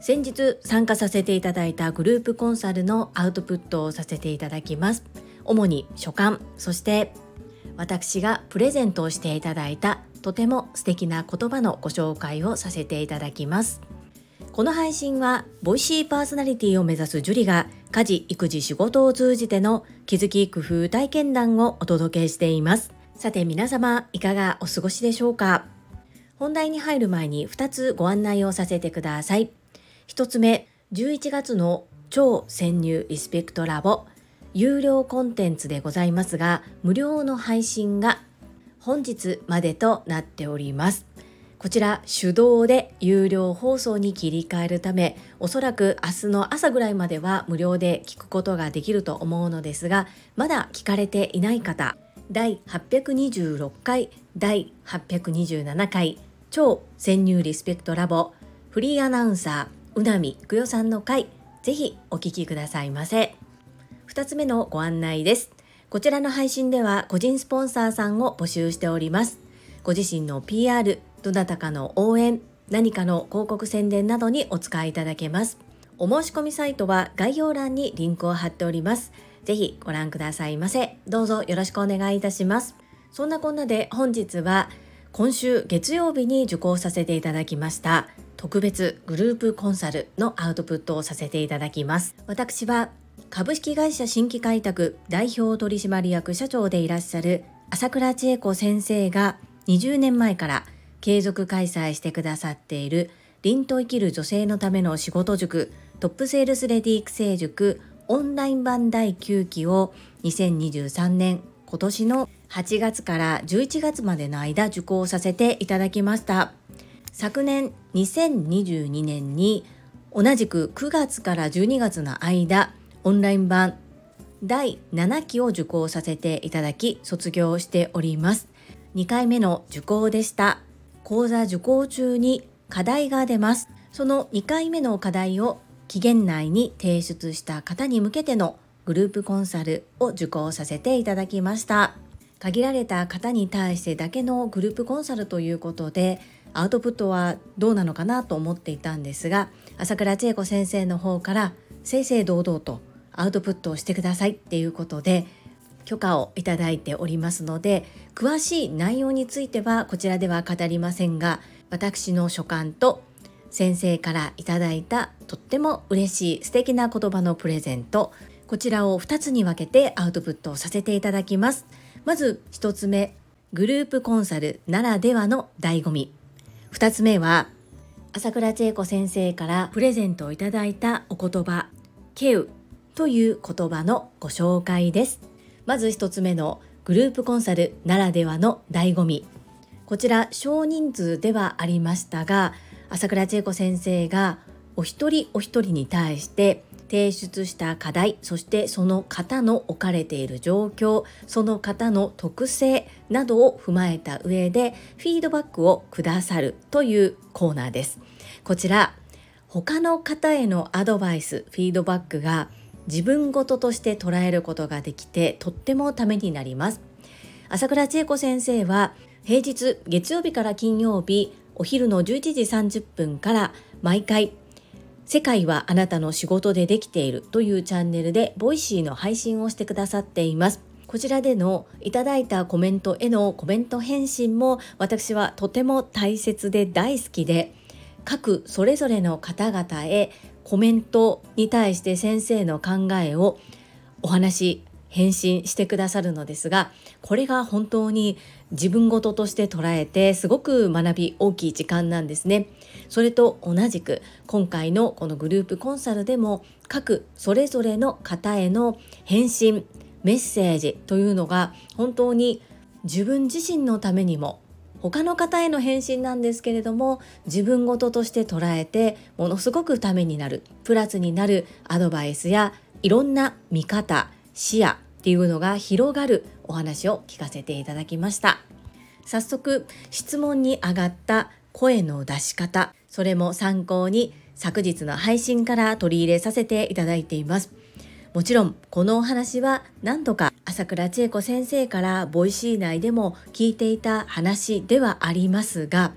先日参加させていただいたグループコンサルのアウトプットをさせていただきます。主に書簡そして私がプレゼントをしていただいたとても素敵な言葉のご紹介をさせていただきます。この配信はボイシーパーソナリティを目指すジュリが家事育児仕事を通じての気づき工夫体験談をお届けしています。さて皆様いかがお過ごしでしょうか？本題に入る前に2つご案内をさせてください。1つ目11月の超潜入リスペクトラボ有料コンテンツでございますが無料の配信が本日までとなっております。こちら手動で有料放送に切り替えるためおそらく明日の朝ぐらいまでは無料で聞くことができると思うのですがまだ聞かれていない方第826回第827回超潜入リスペクトラボフリーアナウンサーうなみくよさんの回ぜひお聞きくださいませ。2つ目のご案内です。こちらの配信では個人スポンサーさんを募集しております。ご自身の PR どなたかの応援何かの広告宣伝などにお使いいただけます。お申し込みサイトは概要欄にリンクを貼っております。ぜひご覧くださいませ。どうぞよろしくお願いいたします。そんなこんなで本日は今週月曜日に受講させていただきました特別グループコンサルのアウトプットをさせていただきます。私は株式会社新規開拓代表取締役社長でいらっしゃる朝倉千恵子先生が20年前から継続開催してくださっている凛と生きる女性のための仕事塾トップセールスレディ育成塾オンライン版第9期を2023年今年の8月から11月までの間受講させていただきました。昨年2022年に同じく9月から12月の間オンライン版第7期を受講させていただき卒業しております。2回目の受講でした。講座受講中に課題が出ます。その2回目の課題を期限内に提出した方に向けてのグループコンサルを受講させていただきました。限られた方に対してだけのグループコンサルということでアウトプットはどうなのかなと思っていたんですが朝倉千恵子先生の方から正々堂々とアウトプットをしてくださいっていうことで許可をいただいておりますので詳しい内容についてはこちらでは語りませんが私の所感と先生からいただいたとっても嬉しい素敵な言葉のプレゼントこちらを2つに分けてアウトプットをさせていただきます。まず1つ目グループコンサルならではの醍醐味。2つ目は朝倉千恵子先生からプレゼントをいただいたお言葉「ケウ」という言葉のご紹介です。まず1つ目のグループコンサルならではの醍醐味。こちら少人数ではありましたが朝倉千恵子先生がお一人お一人に対して提出した課題そしてその方の置かれている状況その方の特性などを踏まえた上でフィードバックをくださるというコーナーです。こちら他の方へのアドバイスフィードバックが自分事として捉えることができてとってもためになります。朝倉千恵子先生は平日月曜日から金曜日お昼の11時30分から毎回世界はあなたの仕事でできているというチャンネルで Voicy の配信をしてくださっています。こちらでのいただいたコメントへのコメント返信も私はとても大切で大好きで各それぞれの方々へコメントに対して先生の考えをお話し返信してくださるのですがこれが本当に自分事として捉えてすごく学び大きい時間なんですね。それと同じく今回のこのグループコンサルでも各それぞれの方への返信メッセージというのが本当に自分自身のためにも他の方への返信なんですけれども自分事として捉えてものすごくためになるプラスになるアドバイスやいろんな見方視野っていうのが広がるお話を聞かせていただきました。早速質問に上がった声の出し方それも参考に昨日の配信から取り入れさせていただいています。もちろんこのお話は何度か朝倉千恵子先生からボイシー内でも聞いていた話ではありますが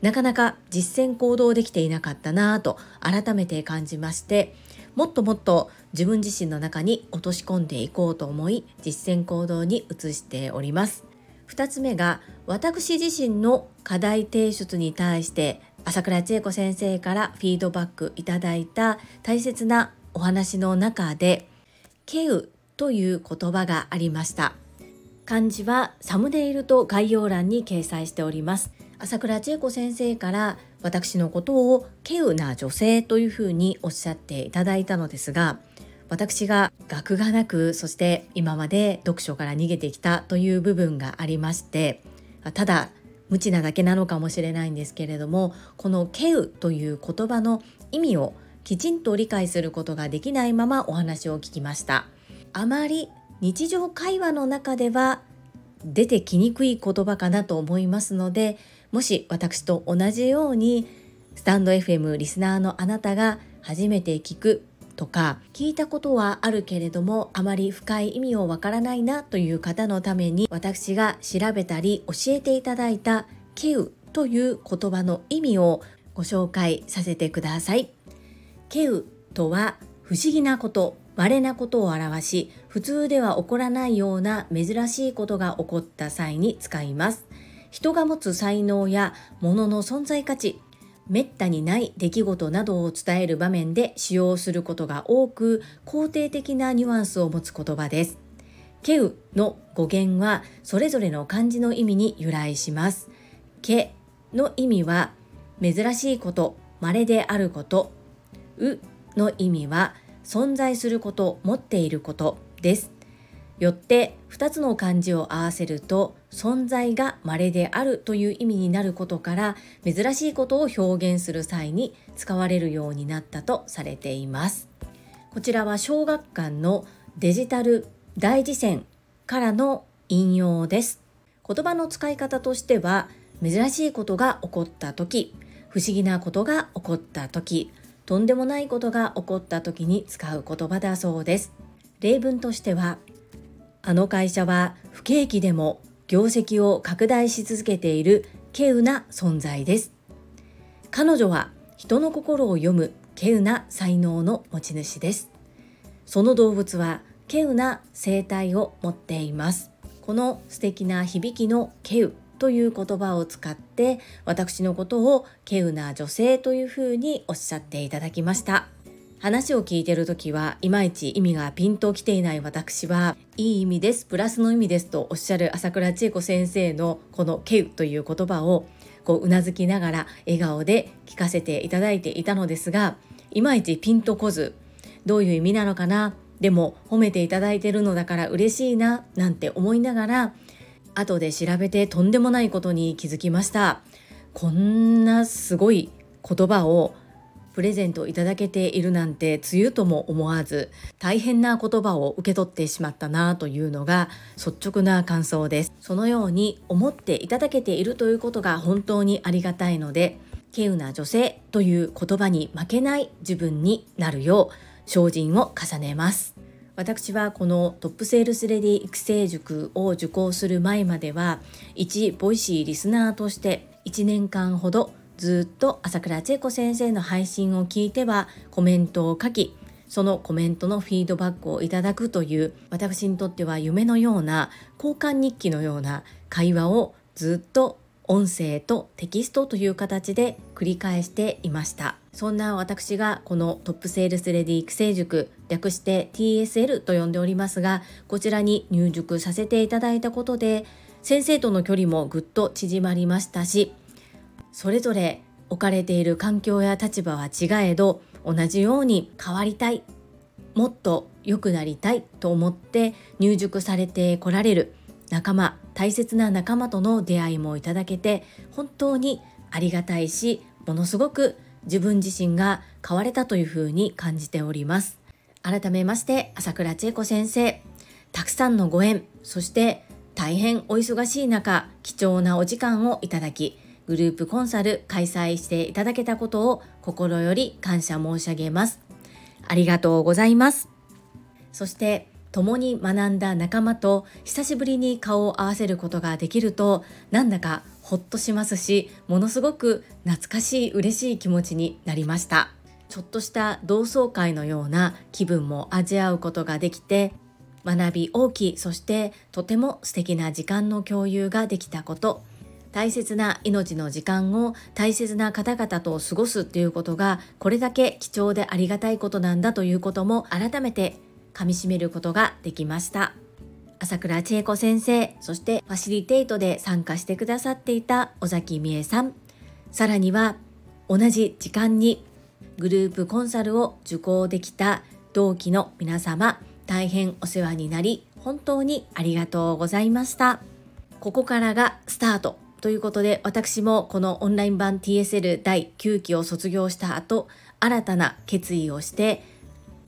なかなか実践行動できていなかったなぁと改めて感じましてもっともっと自分自身の中に落とし込んでいこうと思い実践行動に移しております。2つ目が私自身の課題提出に対して朝倉千恵子先生からフィードバックいただいた大切なお話の中でケウという言葉がありました。漢字はサムネイルと概要欄に掲載しております。朝倉千恵子先生から私のことを稀有な女性というふうにおっしゃっていただいたのですが私が学がなくそして今まで読書から逃げてきたという部分がありましてただ無知なだけなのかもしれないんですけれどもこの「稀有」という言葉の意味をきちんと理解することができないままお話を聞きました。あまり日常会話の中では出てきにくい言葉かなと思いますのでもし私と同じようにスタンド FM リスナーのあなたが初めて聞くとか聞いたことはあるけれどもあまり深い意味をわからないなという方のために私が調べたり教えていただいた「ケウ」という言葉の意味をご紹介させてください。ケウとは不思議なこと、稀なことを表し、普通では起こらないような珍しいことが起こった際に使います。人が持つ才能や物の存在価値、めったにない出来事などを伝える場面で使用することが多く、肯定的なニュアンスを持つ言葉です。ケウの語源はそれぞれの漢字の意味に由来します。ケの意味は珍しいこと、稀であること、うの意味は存在すること、持っていることです。よって2つの漢字を合わせると存在が稀であるという意味になることから珍しいことを表現する際に使われるようになったとされています。こちらは小学館のデジタル大辞典からの引用です。言葉の使い方としては珍しいことが起こった時不思議なことが起こった時とんでもないことが起こった時に使う言葉だそうです。例文としてはあの会社は不景気でも業績を拡大し続けている稀有な存在です。彼女は人の心を読む稀有な才能の持ち主です。その動物は稀有な生態を持っています。この素敵な響きの稀有という言葉を使って私のことを稀有な女性というふうにおっしゃっていただきました。話を聞いてる時はいまいち意味がピンときていない私はいい意味ですプラスの意味ですとおっしゃる朝倉千恵子先生のこの「稀有」という言葉をこううなずきながら笑顔で聞かせていただいていたのですがいまいちピンとこずどういう意味なのかなでも褒めていただいてるのだから嬉しいななんて思いながら後で調べてとんでもないことに気づきました。こんなすごい言葉をプレゼントいただけているなんて梅雨とも思わず大変な言葉を受け取ってしまったなというのが率直な感想です。そのように思っていただけているということが本当にありがたいので稀有な女性という言葉に負けない自分になるよう精進を重ねます。私はこのトップセールスレディ育成塾を受講する前までは一ボイシーリスナーとして1年間ほどずっと朝倉千恵子先生の配信を聞いてはコメントを書きそのコメントのフィードバックをいただくという私にとっては夢のような交換日記のような会話をずっと音声とテキストという形で繰り返していました。そんな私がこのトップセールスレディ育成塾略して TSL と呼んでおりますがこちらに入塾させていただいたことで先生との距離もぐっと縮まりましたしそれぞれ置かれている環境や立場は違えど同じように変わりたいもっと良くなりたいと思って入塾されてこられる仲間大切な仲間との出会いもいただけて本当にありがたいしものすごく自分自身が変われたというふうに感じております。改めまして朝倉千恵子先生。たくさんのご縁そして大変お忙しい中貴重なお時間をいただきグループコンサル開催していただけたことを心より感謝申し上げます。ありがとうございます。そして共に学んだ仲間と久しぶりに顔を合わせることができるとなんだかほっとしますしものすごく懐かしい嬉しい気持ちになりましたちょっとした同窓会のような気分も味わうことができて学び大きそしてとても素敵な時間の共有ができたこと大切な命の時間を大切な方々と過ごすっていうことがこれだけ貴重でありがたいことなんだということも改めて噛みしめることができました。朝倉千恵子先生そしてファシリテートで参加してくださっていた尾崎美恵さん。さらには同じ時間にグループコンサルを受講できた同期の皆様大変お世話になり本当にありがとうございました。ここからがスタート。ということで私もこのオンライン版 TSL 第9期を卒業した後新たな決意をして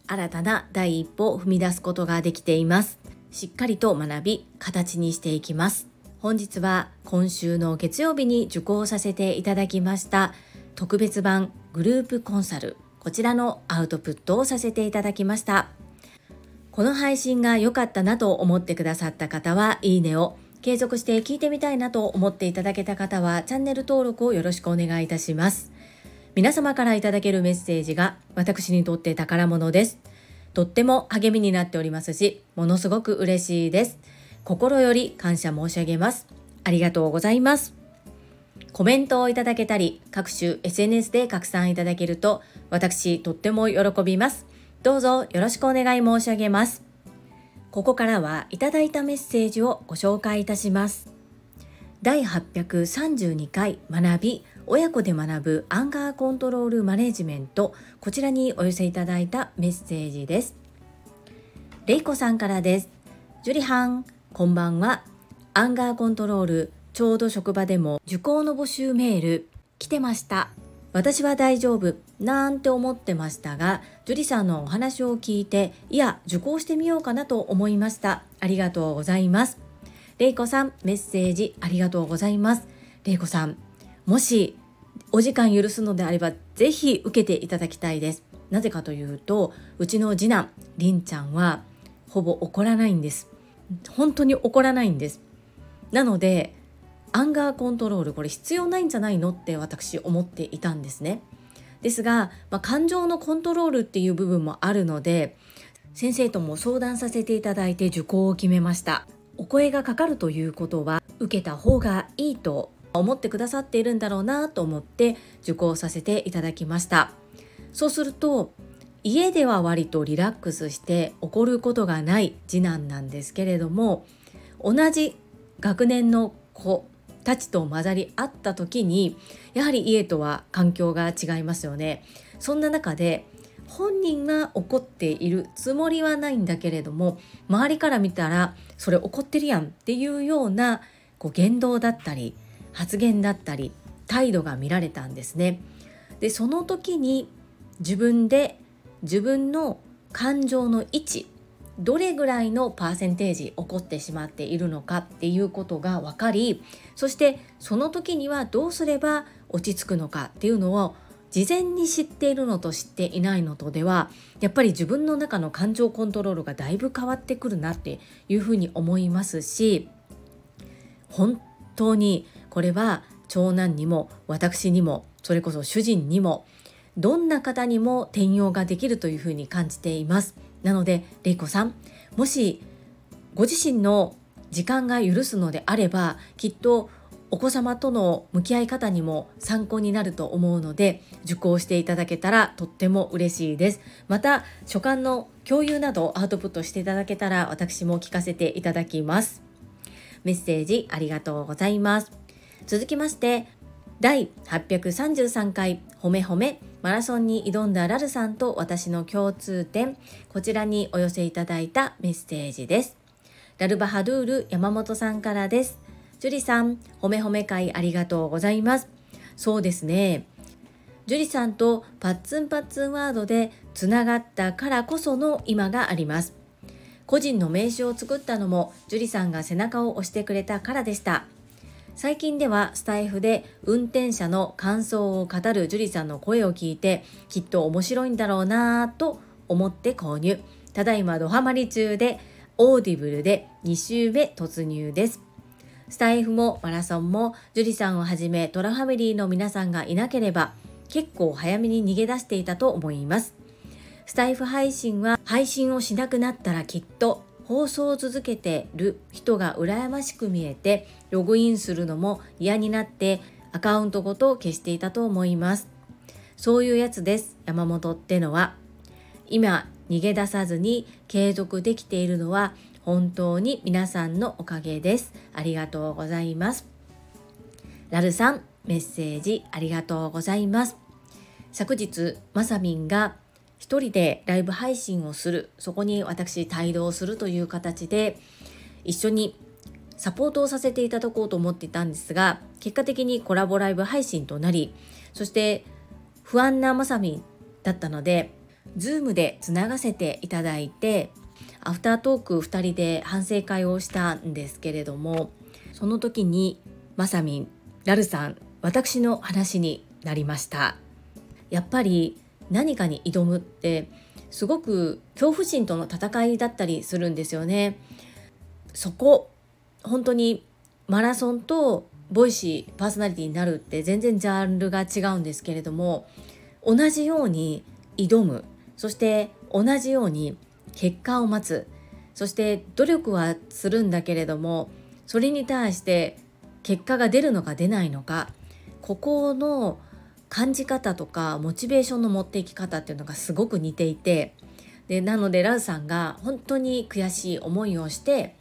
新たな第一歩を踏み出すことができています。しっかりと学び形にしていきます。本日は今週の月曜日に受講させていただきました特別版グループコンサルこちらのアウトプットをさせていただきました。この配信が良かったなと思ってくださった方はいいねを継続して聞いてみたいなと思っていただけた方はチャンネル登録をよろしくお願いいたします。皆様からいただけるメッセージが私にとって宝物です。とっても励みになっておりますしものすごく嬉しいです。心より感謝申し上げます。ありがとうございます。コメントをいただけたり各種 SNS で拡散いただけると私とっても喜びます。どうぞよろしくお願い申し上げます。ここからはいただいたメッセージをご紹介いたします。第832回学び親子で学ぶアンガーコントロールマネジメント。こちらにお寄せいただいたメッセージです。れいこさんからです。樹里さんこんばんは。アンガーコントロールちょうど職場でも受講の募集メール来てました。私は大丈夫なんて思ってましたが樹里さんのお話を聞いていや受講してみようかなと思いました。ありがとうございます。れいこさんメッセージありがとうございます。れいこさんもしお時間許すのであればぜひ受けていただきたいです。なぜかというとうちの次男りんちゃんはほぼ怒らないんです。本当に怒らないんです。なのでアンガーコントロールこれ必要ないんじゃないのって私思っていたんですね。ですが、まあ、感情のコントロールっていう部分もあるので先生とも相談させていただいて受講を決めました。お声がかかるということは受けた方がいいと思ってくださっているんだろうなと思って受講させていただきました。そうすると家では割とリラックスして怒ることがない次男なんですけれども同じ学年の子たちと混ざり合った時にやはり家とは環境が違いますよね。そんな中で本人は怒っているつもりはないんだけれども周りから見たらそれ怒ってるやんっていうようなこう言動だったり発言だったり態度が見られたんですね。でその時に自分で自分の感情の位置どれぐらいのパーセンテージ起こってしまっているのかっていうことが分かりそしてその時にはどうすれば落ち着くのかっていうのを事前に知っているのと知っていないのとではやっぱり自分の中の感情コントロールがだいぶ変わってくるなっていうふうに思いますし本当にこれは長男にも私にもそれこそ主人にもどんな方にも転用ができるというふうに感じています。なのでれいこさんもしご自身の時間が許すのであればきっとお子様との向き合い方にも参考になると思うので受講していただけたらとっても嬉しいです。また所感の共有などアウトプットしていただけたら私も聞かせていただきます。メッセージありがとうございます。続きまして第833回ほめほめマラソンに挑んだラルさんと私の共通点。こちらにお寄せいただいたメッセージです。ラルバハドゥール山本さんからです。ジュリさん褒め褒め会ありがとうございます。そうですね。ジュリさんとパッツンパッツンワードでつながったからこその今があります。個人の名刺を作ったのもジュリさんが背中を押してくれたからでした。最近ではスタイフで運転者の感想を語る樹里さんの声を聞いてきっと面白いんだろうなぁと思って購入。ただいまドハマり中でオーディブルで2週目突入です。スタエフもマラソンも樹里さんをはじめトラファミリーの皆さんがいなければ結構早めに逃げ出していたと思います。スタエフ配信は配信をしなくなったらきっと放送を続けてる人が羨ましく見えてログインするのも嫌になってアカウントごと消していたと思います。そういうやつです。山本ってのは。今逃げ出さずに継続できているのは本当に皆さんのおかげです。ありがとうございます。ラルさんメッセージありがとうございます。昨日まさみんが一人でライブ配信をする。そこに私帯同するという形で一緒にサポートをさせていただこうと思っていたんですが結果的にコラボライブ配信となりそして不安なまさみだったので Zoom でつながせていただいてアフタートーク2人で反省会をしたんですけれどもその時にまさみんラルさん私の話になりました。やっぱり何かに挑むってすごく恐怖心との戦いだったりするんですよね。そこ本当にマラソンとボイシーパーソナリティになるって全然ジャンルが違うんですけれども同じように挑むそして同じように結果を待つそして努力はするんだけれどもそれに対して結果が出るのか出ないのかここの感じ方とかモチベーションの持っていき方っていうのがすごく似ていてでなのでラウさんが本当に悔しい思いをして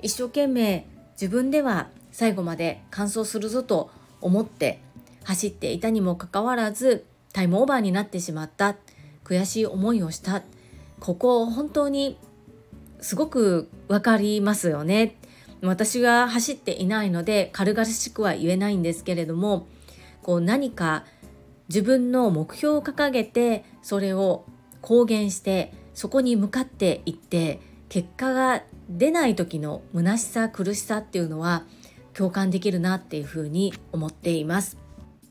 一生懸命自分では最後まで完走するぞと思って走っていたにもかかわらずタイムオーバーになってしまった悔しい思いをした。ここ本当にすごく分かりますよね。私が走っていないので軽々しくは言えないんですけれどもこう何か自分の目標を掲げてそれを公言してそこに向かっていって結果が出ない時の虚しさ苦しさっていうのは共感できるなっていうふうに思っています。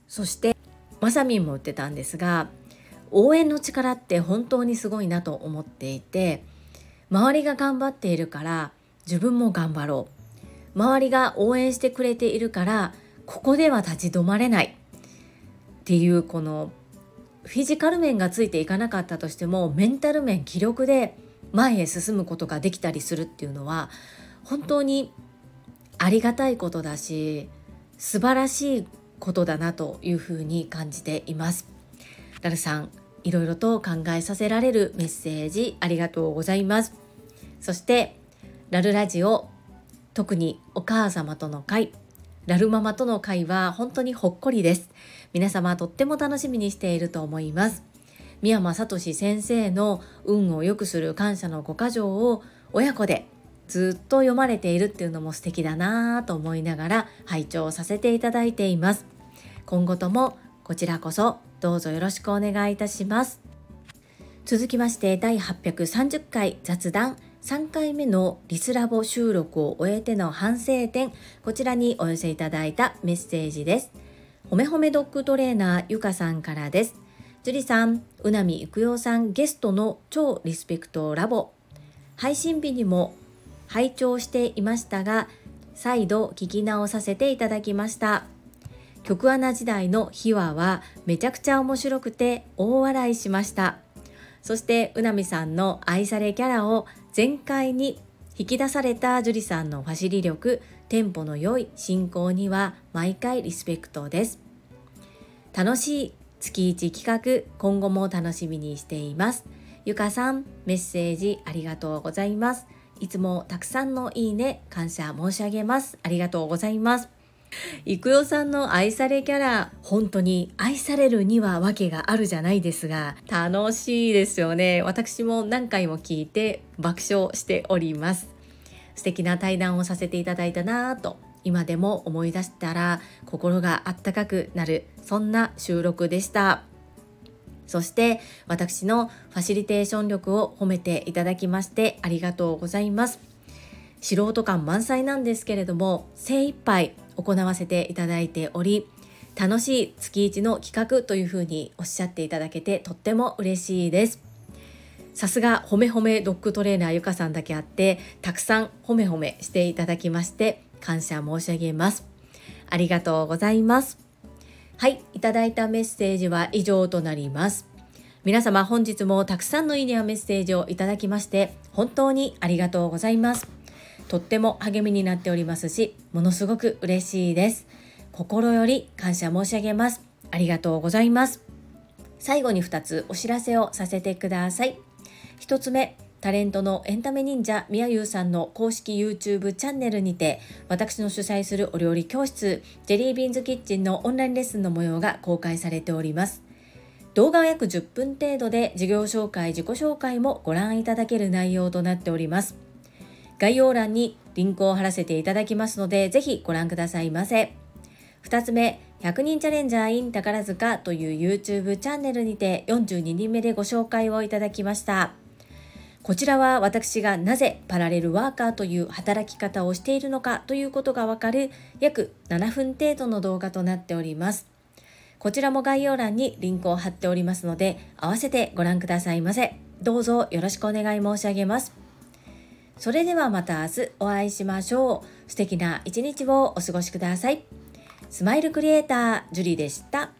そしてまさみんも言ってたんですが応援の力って本当にすごいなと思っていて周りが頑張っているから自分も頑張ろう。周りが応援してくれているからここでは立ち止まれない。っていうこのフィジカル面がついていかなかったとしてもメンタル面気力で前へ進むことができたりするっていうのは本当にありがたいことだし素晴らしいことだなというふうに感じています。ラルさんいろいろと考えさせられるメッセージありがとうございます。そしてラルラジオ特にお母様との会ラルママとの会は本当にほっこりです。皆様とっても楽しみにしていると思います。三山聡先生の運を良くする感謝の五箇条を親子でずっと読まれているっていうのも素敵だなぁと思いながら拝聴させていただいています。今後ともこちらこそどうぞよろしくお願いいたします。続きまして第830回雑談3回目のリスラボ収録を終えての反省点、こちらにお寄せいただいたメッセージです。ほめほめドッグトレーナーゆかさんからです。樹里さん、うなみいくよさんゲストの超リスペクトラボ。配信日にも拝聴していましたが、再度聞き直させていただきました。曲穴時代の秘話はめちゃくちゃ面白くて大笑いしました。そしてうなみさんの愛されキャラを全開に引き出された樹里さんのファシリ力、テンポの良い進行には毎回リスペクトです。楽しい月1企画、今後も楽しみにしています。ゆかさん、メッセージありがとうございます。いつもたくさんのいいね、感謝申し上げます。ありがとうございます。いくよさんの愛されキャラ本当に愛されるには訳があるじゃないですが楽しいですよね私も何回も聞いて爆笑しております素敵な対談をさせていただいたなぁと今でも思い出したら心があったかくなるそんな収録でした。そして私のファシリテーション力を褒めていただきましてありがとうございます。素人感満載なんですけれども精一杯行わせていただいており楽しい月1の企画というふうにおっしゃっていただけてとっても嬉しいです。さすが褒め褒めドッグトレーナーゆかさんだけあってたくさん褒め褒めしていただきまして感謝申し上げます。ありがとうございます。はいいただいたメッセージは以上となります。皆様本日もたくさんのいいねやメッセージをいただきまして本当にありがとうございます。とっても励みになっておりますしものすごく嬉しいです。心より感謝申し上げます。ありがとうございます。最後に2つお知らせをさせてください。1つ目タレントのエンタメ忍者みやゆうさんの公式 YouTube チャンネルにて私の主催するお料理教室ジェリービーンズキッチンのオンラインレッスンの模様が公開されております。動画は約10分程度で事業紹介自己紹介もご覧いただける内容となっております。概要欄にリンクを貼らせていただきますのでぜひご覧くださいませ。2つ目100人チャレンジャー in 宝塚という YouTube チャンネルにて42人目でご紹介をいただきました。こちらは私がなぜパラレルワーカーという働き方をしているのかということがわかる約7分程度の動画となっております。こちらも概要欄にリンクを貼っておりますので合わせてご覧くださいませ。どうぞよろしくお願い申し上げます。それではまた明日お会いしましょう。素敵な一日をお過ごしください。スマイルクリエイタージュリでした。